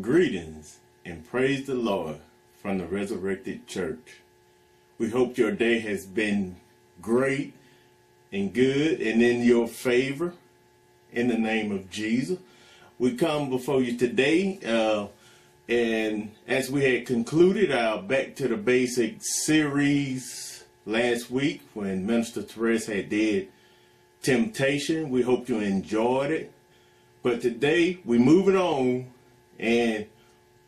Greetings and praise the Lord from the Resurrected Church. We hope your day has been great and good and in your favor in the name of Jesus. We come before you today uh, and as we had concluded our Back to the Basics series last week when Minister Therese had did Temptation, we hope you enjoyed it. But today we're moving on and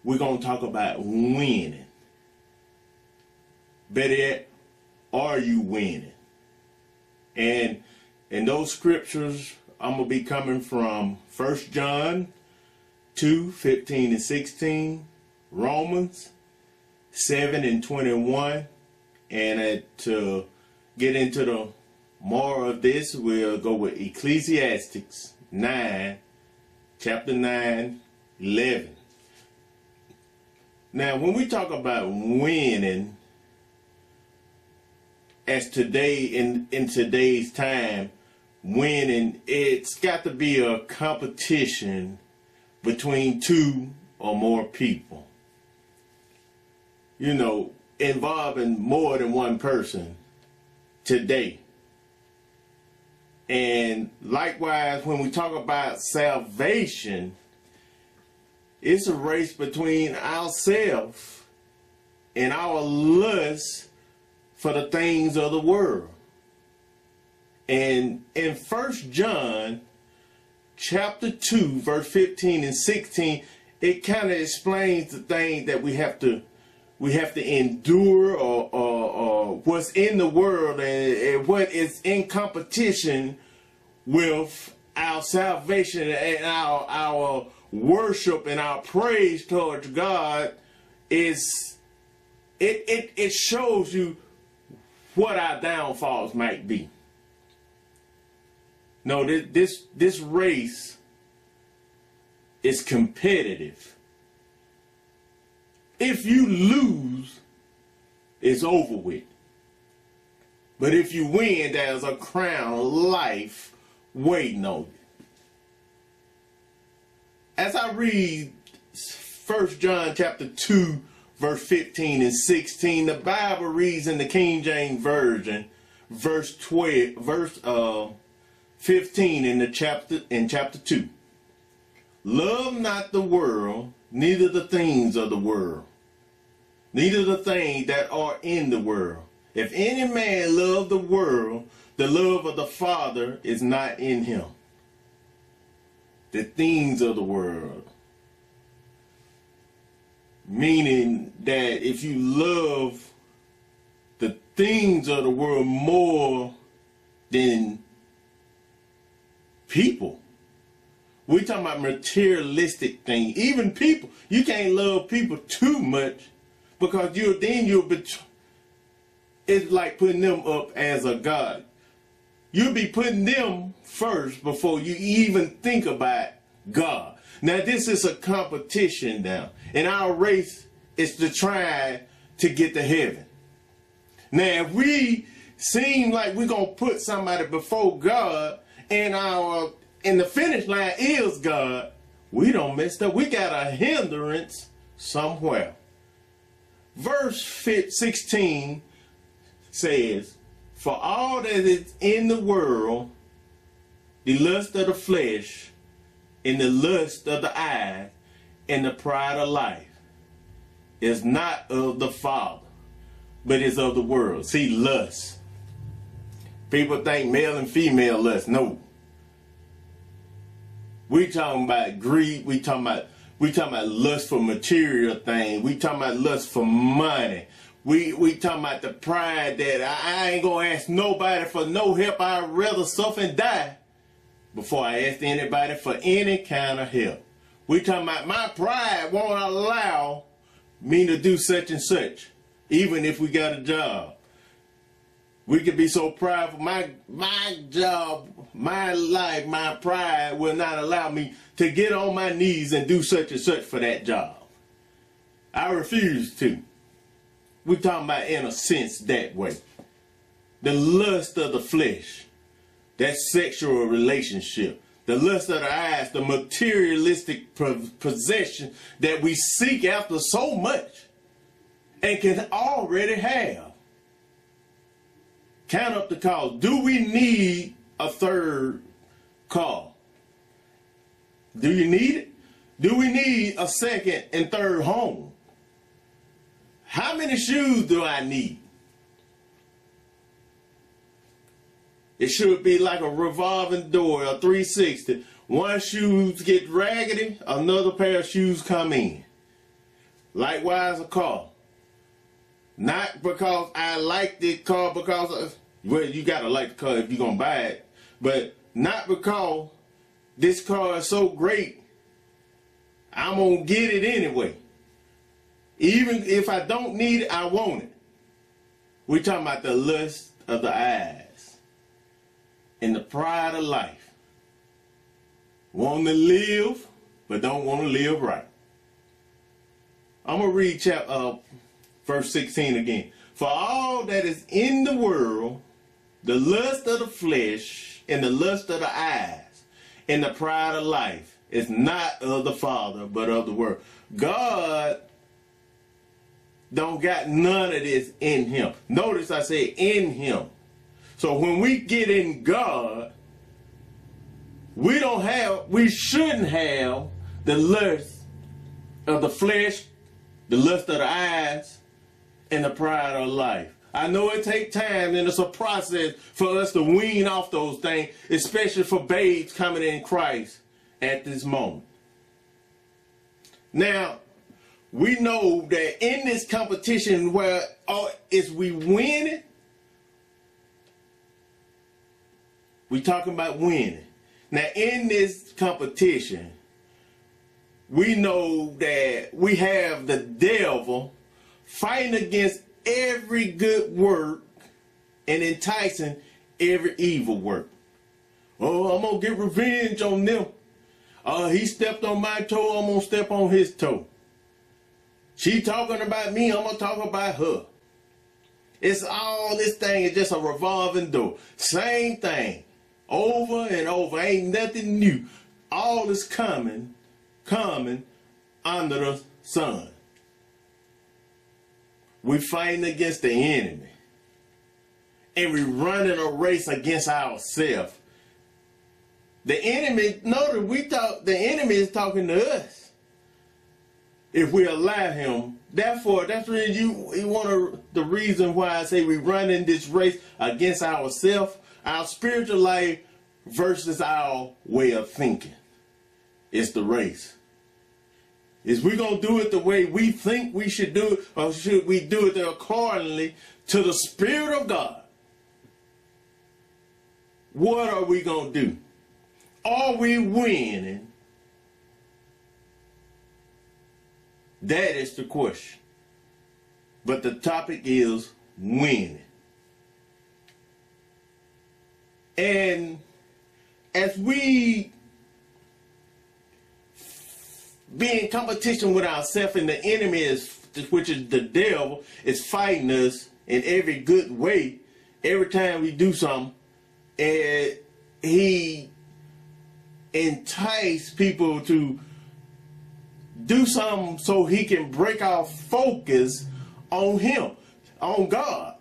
we're going to talk about winning. Better yet, are you winning? And in those scriptures, I'm going to be coming from 1 John 2 15 and 16, Romans 7 and 21. And to get into the more of this, we'll go with Ecclesiastics 9, chapter 9, 11. Now, when we talk about winning, as today in in today's time, winning it's got to be a competition between two or more people. You know, involving more than one person today. And likewise, when we talk about salvation, it's a race between ourselves and our lust for the things of the world. And in First John chapter 2, verse 15 and 16, it kind of explains the thing that we have to we have to endure or, or, or what's in the world and, and what is in competition with our salvation and our our worship and our praise towards God is it it, it shows you what our downfalls might be. No, this this this race is competitive. If you lose, it's over with. But if you win, there's a crown life waiting on you as I read First John chapter 2, verse 15 and 16, the Bible reads in the King James Version, verse 12, verse uh, 15 in the chapter in chapter 2. Love not the world, neither the things of the world, neither the things that are in the world. If any man love the world, the love of the Father is not in him the things of the world. Meaning that if you love the things of the world more than people, we're talking about materialistic things. Even people, you can't love people too much because you then you'll be. It's like putting them up as a god. You'll be putting them first before you even think about God. Now, this is a competition now, and our race is to try to get to heaven. Now, if we seem like we're gonna put somebody before God, and our and the finish line is God, we don't mess up. We got a hindrance somewhere. Verse 16 says, For all that is in the world, the lust of the flesh, and the lust of the eye, and the pride of life, is not of the Father, but is of the world. See, lust. People think male and female lust. No. We talking about greed. We talking about we talking about lust for material things. We talking about lust for money. We we talking about the pride that I, I ain't gonna ask nobody for no help. I'd rather suffer and die before I ask anybody for any kind of help. We talking about my pride won't allow me to do such and such, even if we got a job. We could be so prideful. My my job, my life, my pride will not allow me to get on my knees and do such and such for that job. I refuse to. We're talking about in a sense that way. The lust of the flesh, that sexual relationship, the lust of the eyes, the materialistic possession that we seek after so much and can already have. Count up the cost. Do we need a third car? Do you need it? Do we need a second and third home? How many shoes do I need? It should be like a revolving door, a 360. One shoes get raggedy, another pair of shoes come in. Likewise, a car. Not because I like the car, because of, well, you gotta like the car if you're gonna buy it, but not because this car is so great, I'm gonna get it anyway. Even if I don't need it, I want it. We're talking about the lust of the eyes and the pride of life. Want to live, but don't want to live right. I'm gonna read chapter uh, verse 16 again. For all that is in the world, the lust of the flesh and the lust of the eyes and the pride of life is not of the Father, but of the world. God don't got none of this in him. Notice I say in him. So when we get in God, we don't have, we shouldn't have the lust of the flesh, the lust of the eyes, and the pride of life. I know it takes time and it's a process for us to wean off those things, especially for babes coming in Christ at this moment. Now, we know that in this competition where oh, is we winning, we talking about winning. Now in this competition, we know that we have the devil fighting against every good work and enticing every evil work. Oh, I'm gonna get revenge on them. Uh, he stepped on my toe, I'm gonna step on his toe. She talking about me, I'm gonna talk about her. It's all this thing is just a revolving door. Same thing. Over and over. Ain't nothing new. All is coming, coming under the sun. We're fighting against the enemy. And we're running a race against ourselves. The enemy, notice we talk the enemy is talking to us if we allow him. Therefore, that's really you, you one of the reason why I say we run in this race against ourselves, our spiritual life versus our way of thinking. It's the race. Is we gonna do it the way we think we should do it, or should we do it accordingly to the Spirit of God? What are we gonna do? Are we winning That is the question. But the topic is when. And as we be in competition with ourselves and the enemy is which is the devil is fighting us in every good way every time we do something and he entice people to do something so he can break our focus on him, on God.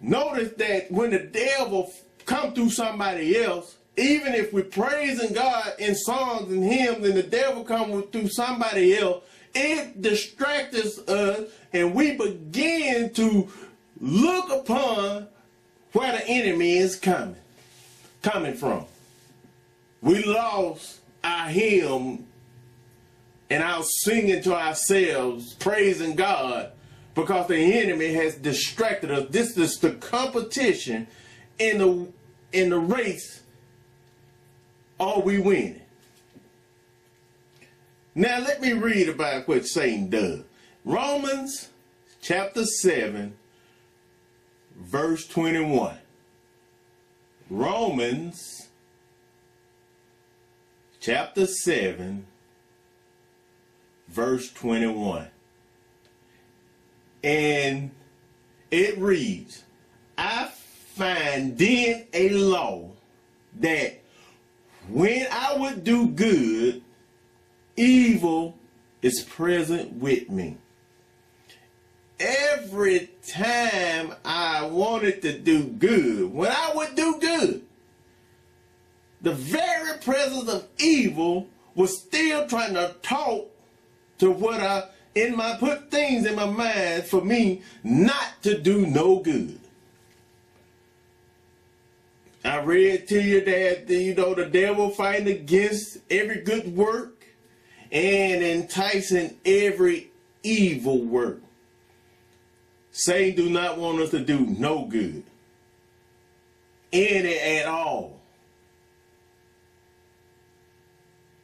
Notice that when the devil come through somebody else, even if we're praising God in songs and hymns and the devil come through somebody else, it distracts us and we begin to look upon where the enemy is coming, coming from. We lost our hymn and our singing to ourselves, praising God, because the enemy has distracted us. This is the competition in the in the race. Are we winning? Now let me read about what Satan does. Romans chapter 7, verse 21. Romans chapter 7, verse 21. And it reads, I find then a law that when I would do good, evil is present with me. Every time I wanted to do good, when I would do good, the very presence of evil was still trying to talk to what I in my put things in my mind for me not to do no good. I read to you that you know the devil fighting against every good work and enticing every evil work. Satan do not want us to do no good. Any at all.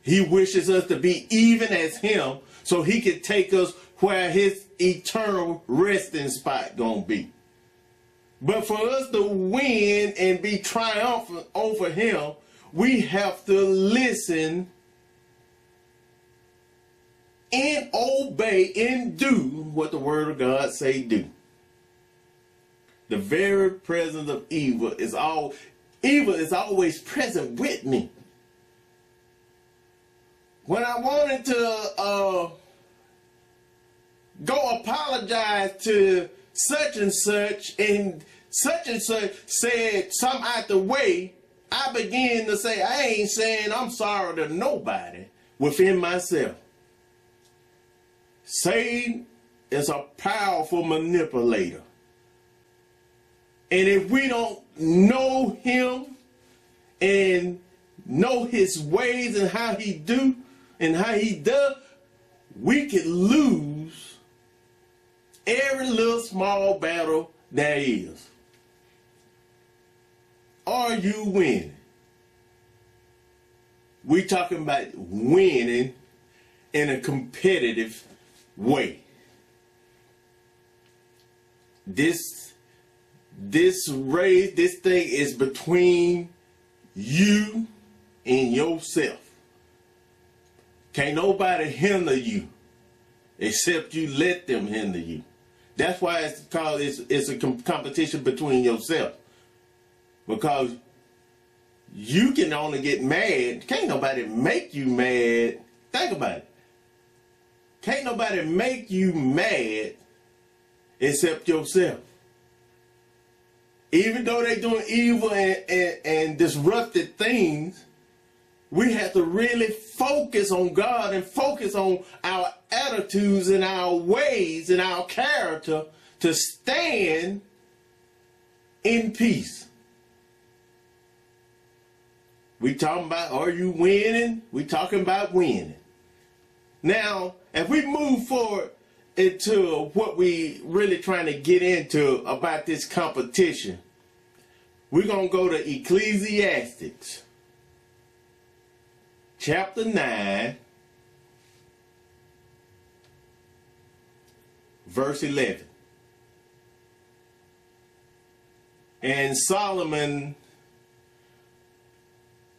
He wishes us to be even as him so he could take us where his eternal resting spot gonna be. But for us to win and be triumphant over him, we have to listen and obey and do what the word of God say do. The very presence of evil is all evil is always present with me. When I wanted to uh, go apologize to such and such and such and such said some out the way, I began to say, I ain't saying I'm sorry to nobody within myself. Satan is a powerful manipulator. And if we don't know him and know his ways and how he do and how he does, we could lose every little small battle there is. Are you winning? We talking about winning in a competitive way. This this race, this thing is between you and yourself. Can't nobody hinder you except you let them hinder you. That's why it's called it's, it's a com- competition between yourself. Because you can only get mad. Can't nobody make you mad. Think about it. Can't nobody make you mad except yourself. Even though they're doing evil and, and, and disrupted things, we have to really focus on God and focus on our attitudes and our ways and our character to stand in peace. We talking about are you winning? We talking about winning. Now, if we move forward into what we really trying to get into about this competition, we're going to go to Ecclesiastics chapter 9 verse 11. And Solomon,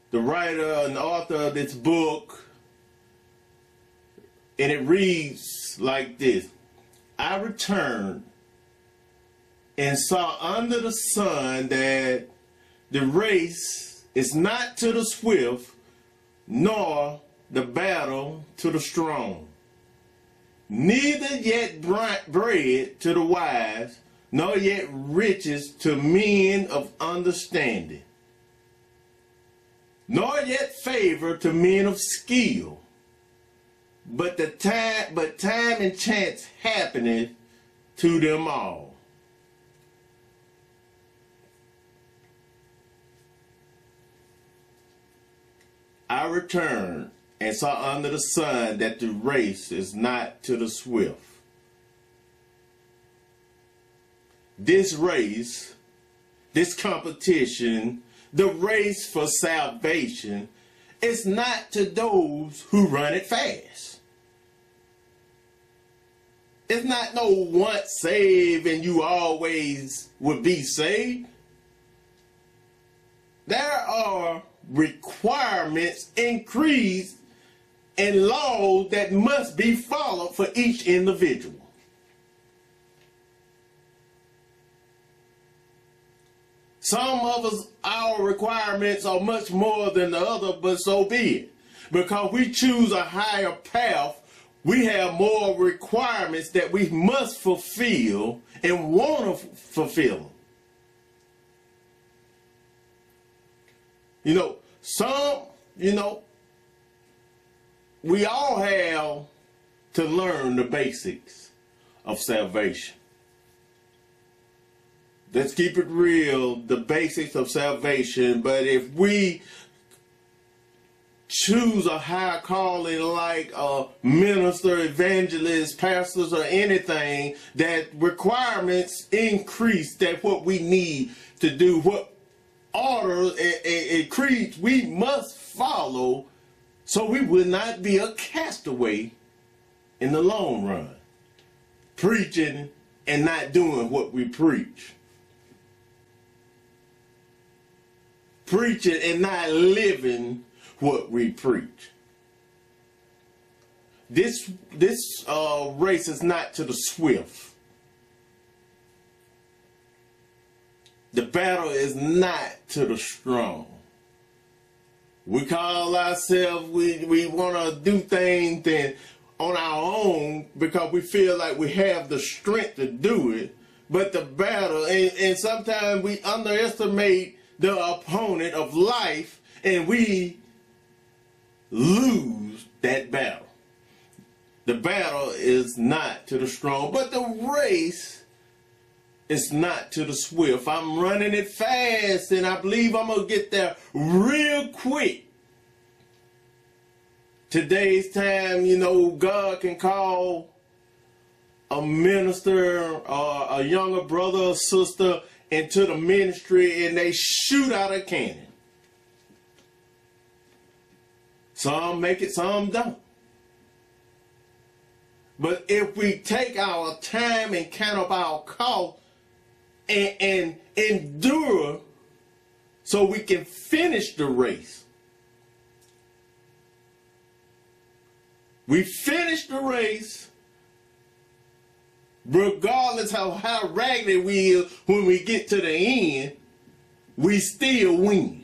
the writer and author of this book, and it reads like this I returned and saw under the sun that the race is not to the swift, nor the battle to the strong, neither yet bread to the wise, nor yet riches to men of understanding, nor yet favor to men of skill but the time but time and chance happeneth to them all. I returned and saw under the sun that the race is not to the swift. This race, this competition, the race for salvation, is not to those who run it fast. It's not no once saved and you always would be saved. There are requirements increase and laws that must be followed for each individual. Some of us, our requirements are much more than the other, but so be it. Because we choose a higher path, we have more requirements that we must fulfill and want to fulfill. You know, some, you know, we all have to learn the basics of salvation. Let's keep it real, the basics of salvation. But if we choose a high calling like a minister, evangelist, pastors, or anything, that requirements increase that what we need to do, what order and, and creeds we must follow so we will not be a castaway in the long run, preaching and not doing what we preach. preaching and not living what we preach. This this uh, race is not to the swift. The battle is not to the strong. We call ourselves we we want to do things and on our own because we feel like we have the strength to do it. But the battle and, and sometimes we underestimate the opponent of life and we lose that battle. The battle is not to the strong, but the race is not to the swift. I'm running it fast and I believe I'm going to get there real quick. Today's time, you know, God can call a minister or a younger brother or sister into the ministry and they shoot out a cannon. Some make it, some don't. But if we take our time and count up our cost and, and endure so we can finish the race, we finish the race regardless of how raggedy we is when we get to the end, we still win.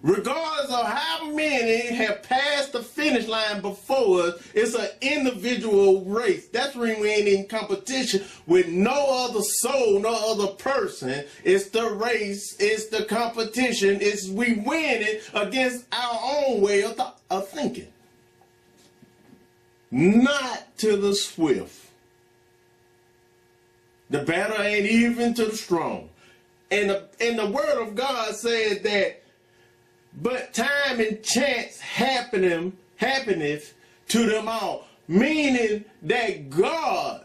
Regardless of how many have passed the finish line before us, it's an individual race. That's when we ain't in competition with no other soul, no other person. It's the race, it's the competition, it's we win it against our own way of, th- of thinking. Not to the swift the battle ain't even to the strong. And the, and the word of God said that, but time and chance happening, happeneth to them all. Meaning that God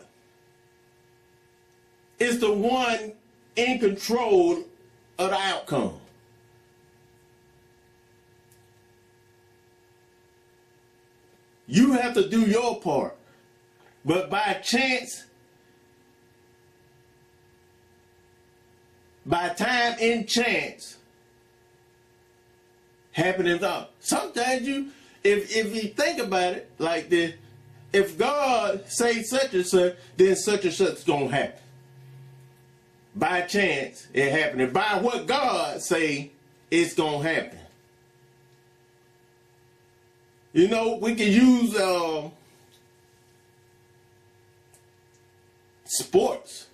is the one in control of the outcome. You have to do your part. But by chance, by time and chance happening up. Sometimes you, if if you think about it like this, if God say such and such, then such and such is gonna happen. By chance, it happening. By what God say, it's gonna happen. You know, we can use um, sports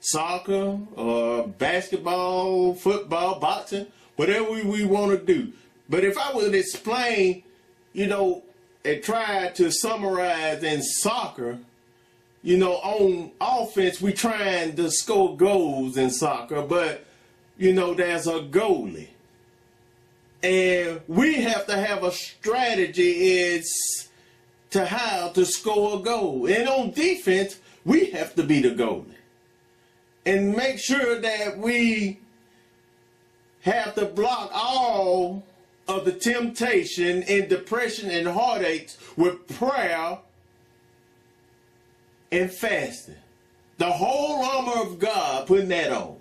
soccer or basketball, football, boxing, whatever we, we want to do. But if I would explain, you know, and try to summarize in soccer, you know, on offense, we trying to score goals in soccer, but, you know, there's a goalie. And we have to have a strategy is to how to score a goal. And on defense, we have to be the goalie. And make sure that we have to block all of the temptation and depression and heartaches with prayer and fasting. The whole armor of God, putting that on.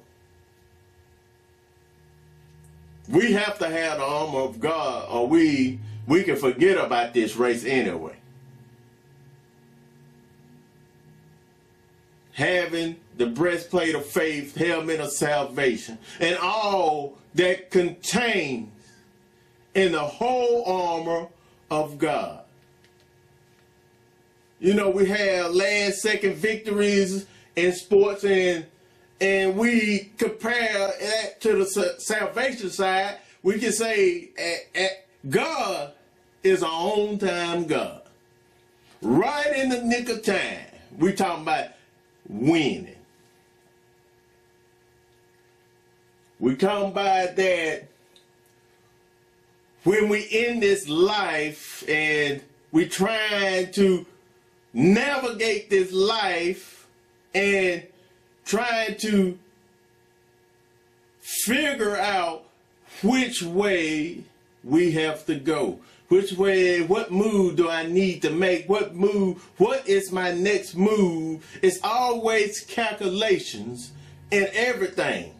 We have to have the armor of God or we we can forget about this race anyway. Having the breastplate of faith, helmet of salvation, and all that contains in the whole armor of God. You know, we have last second victories in sports and and we compare that to the salvation side, we can say at, at God is our own time God. Right in the nick of time. we're talking about winning. We come by that when we in this life and we trying to navigate this life and trying to figure out which way we have to go. Which way, what move do I need to make? What move, what is my next move? It's always calculations and everything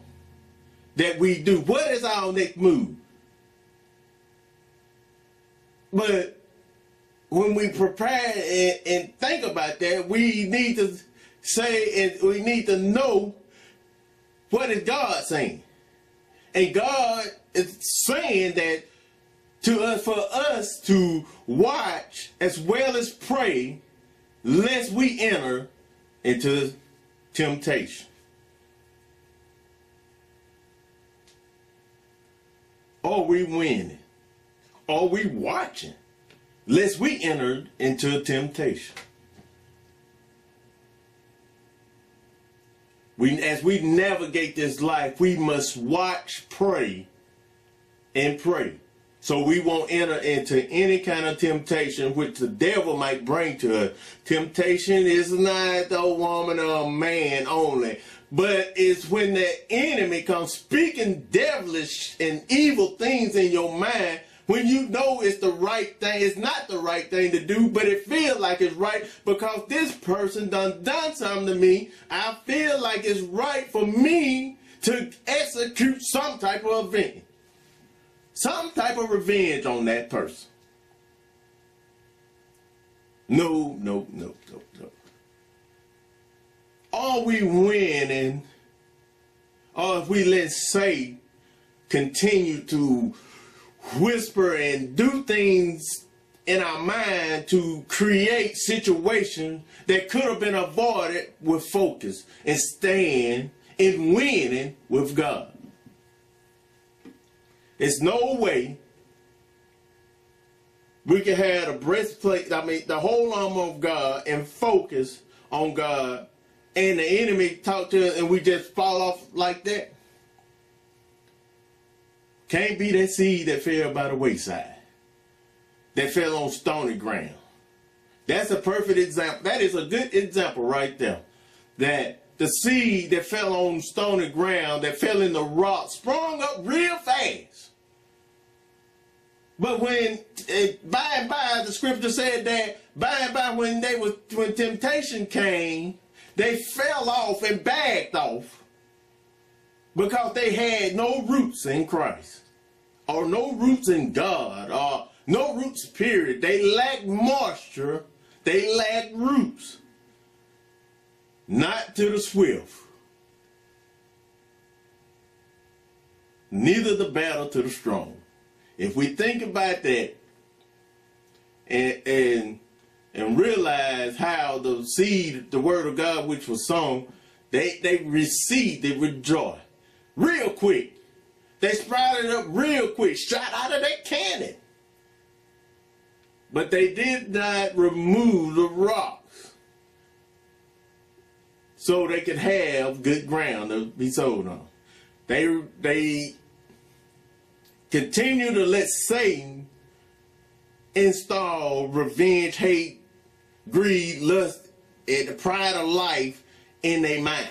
that we do. What is our next move? But when we prepare and, and think about that, we need to say and we need to know what is God saying. And God is saying that to us for us to watch as well as pray lest we enter into temptation. Are we winning? Are we watching? Lest we enter into temptation. We, as we navigate this life, we must watch, pray, and pray. So we won't enter into any kind of temptation which the devil might bring to us. Temptation is not a woman or a man only, but it's when the enemy comes speaking devilish and evil things in your mind when you know it's the right thing, it's not the right thing to do, but it feels like it's right because this person done done something to me. I feel like it's right for me to execute some type of event, some type of revenge on that person. No, no, no, no, no. Are we winning, or if we let's say continue to whisper and do things in our mind to create situations that could have been avoided with focus and staying and winning with God. There's no way we can have a breastplate, I mean, the whole armor of God and focus on God, and the enemy talk to us and we just fall off like that. Can't be that seed that fell by the wayside, that fell on stony ground. That's a perfect example. That is a good example right there. That the seed that fell on stony ground, that fell in the rock, sprung up real fast. But when it, by and by, the scripture said that by and by, when they was when temptation came, they fell off and backed off because they had no roots in Christ or no roots in God or no roots period. They lack moisture. They lack roots. Not to the swift. Neither the battle to the strong. If we think about that and and and realize how the seed, the word of God which was sown, they they receive, they rejoice. Real quick. They sprouted up real quick, shot out of that cannon. But they did not remove the rocks so they could have good ground to be sold on. They they continue to let Satan install revenge, hate, greed, lust, and the pride of life in their mind.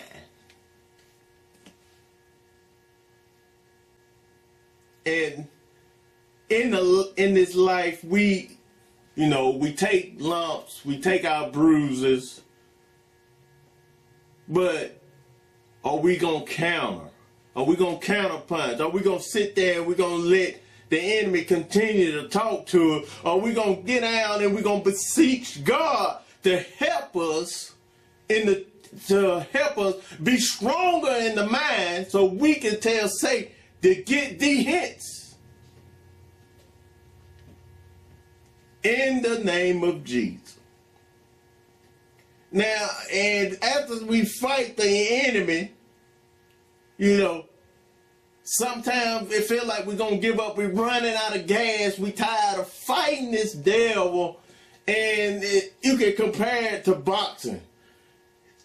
And in the in this life, we, you know, we take lumps, we take our bruises, but are we gonna counter? Are we gonna counterpunch? Are we gonna sit there and we gonna let the enemy continue to talk to us? Are we gonna get out and we gonna beseech God to help us in the to help us be stronger in the mind so we can tell Satan to get the hints. In the name of Jesus. Now, and after we fight the enemy, you know, sometimes it feel like we're gonna give up. We're running out of gas. We tired of fighting this devil, and it, you can compare it to boxing.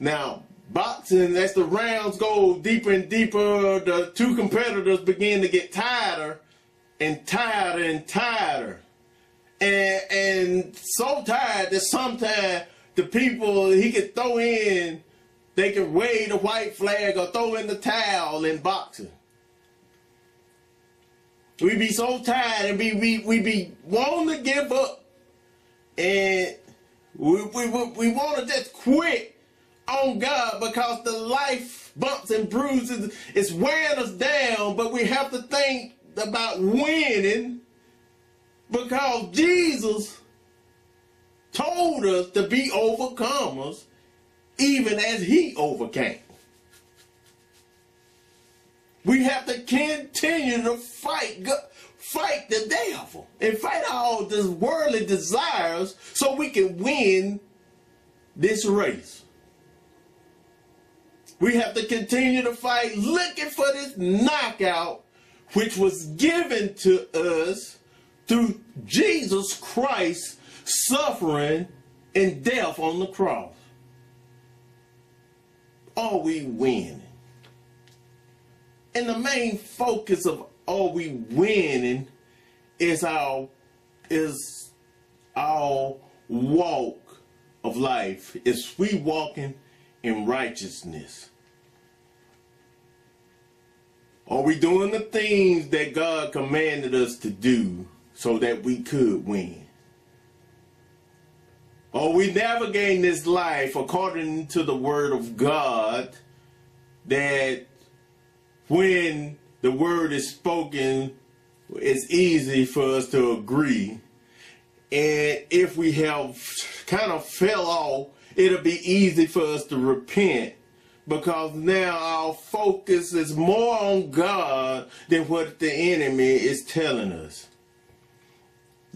Now, boxing, as the rounds go deeper and deeper, the two competitors begin to get tighter and tighter and tighter. And, and so tired that sometimes the people he could throw in, they can wave the white flag or throw in the towel in boxing. We be so tired and we, we, we be wanting to give up. And we, we, we, we want to just quit on God because the life bumps and bruises is wearing us down, but we have to think about winning because Jesus told us to be overcomers even as he overcame. We have to continue to fight fight the devil and fight all these worldly desires so we can win this race. We have to continue to fight looking for this knockout which was given to us through Jesus Christ suffering and death on the cross. Are we winning? And the main focus of are we winning is our is our walk of life. Is we walking in righteousness? Are we doing the things that God commanded us to do so that we could win? Are we navigating this life according to the word of God that when the word is spoken, it's easy for us to agree. And if we have kind of fell off, it'll be easy for us to repent because now our focus is more on God than what the enemy is telling us.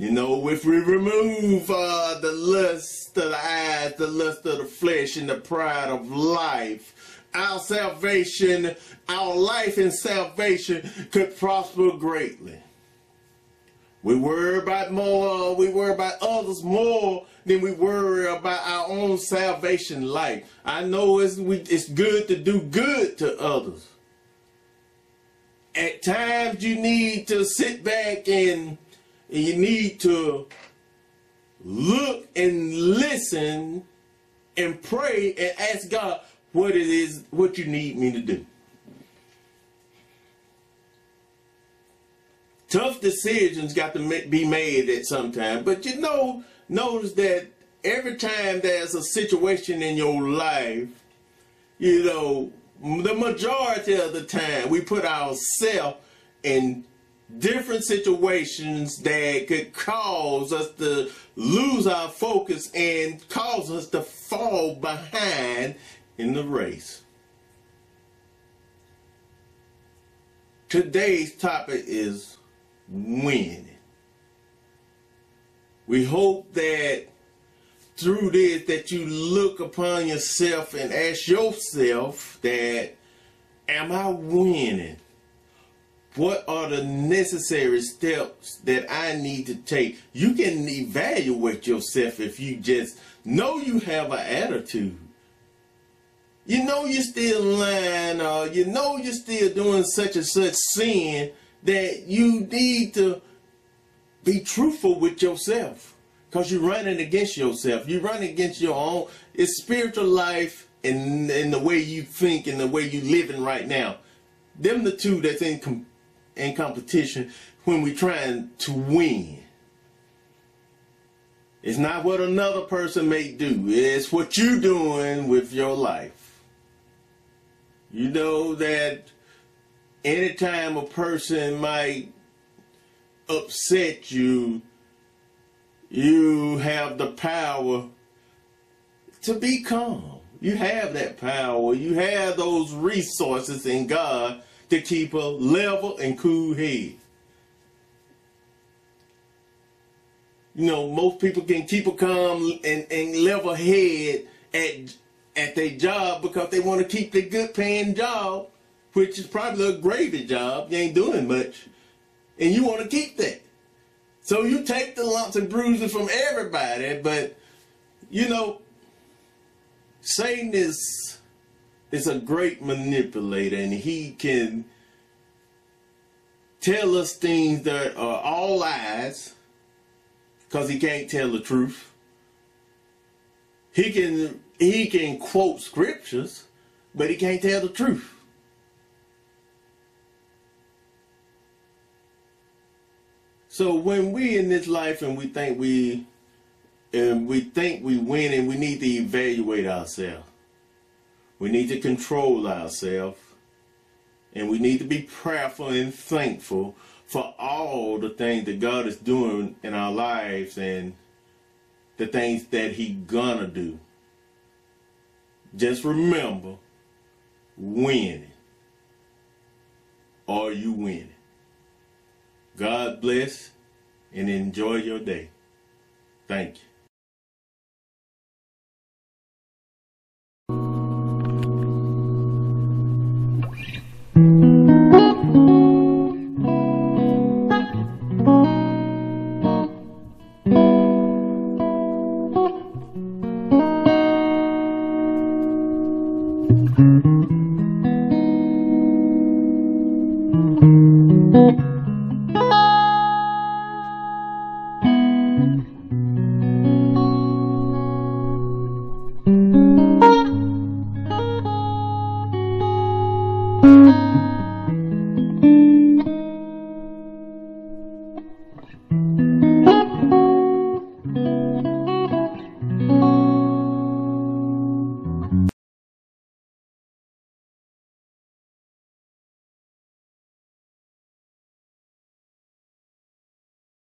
You know, if we remove uh, the lust of the eyes, the lust of the flesh, and the pride of life, our salvation, our life in salvation could prosper greatly. We worry about more, we worry about others more than we worry about our own salvation life. I know it's, we, it's good to do good to others. At times you need to sit back and, and you need to look and listen and pray and ask God what it is, what you need me to do. tough decisions got to be made at some time. But you know, notice that every time there's a situation in your life, you know, the majority of the time we put ourselves in different situations that could cause us to lose our focus and cause us to fall behind in the race. Today's topic is winning. We hope that through this that you look upon yourself and ask yourself that am I winning? What are the necessary steps that I need to take? You can evaluate yourself if you just know you have an attitude. You know you're still lying, or you know you're still doing such and such sin that you need to be truthful with yourself. Because you're running against yourself. You're running against your own it's spiritual life and, and the way you think and the way you're living right now. Them the two that's in in competition when we're trying to win. It's not what another person may do. It's what you're doing with your life. You know that anytime a person might upset you, you have the power to be calm. You have that power. You have those resources in God to keep a level and cool head. You know, most people can keep a calm and, and level head at at their job because they want to keep their good paying job, which is probably a gravy job. You ain't doing much. And you want to keep that. So you take the lumps and bruises from everybody, but you know, Satan is is a great manipulator and he can tell us things that are all lies because he can't tell the truth. He can he can quote scriptures, but he can't tell the truth. So when we in this life and we think we and we think we win and we need to evaluate ourselves. We need to control ourselves. And we need to be prayerful and thankful for all the things that God is doing in our lives and the things that he gonna do. Just remember, winning. Are you winning? God bless and enjoy your day. Thank you.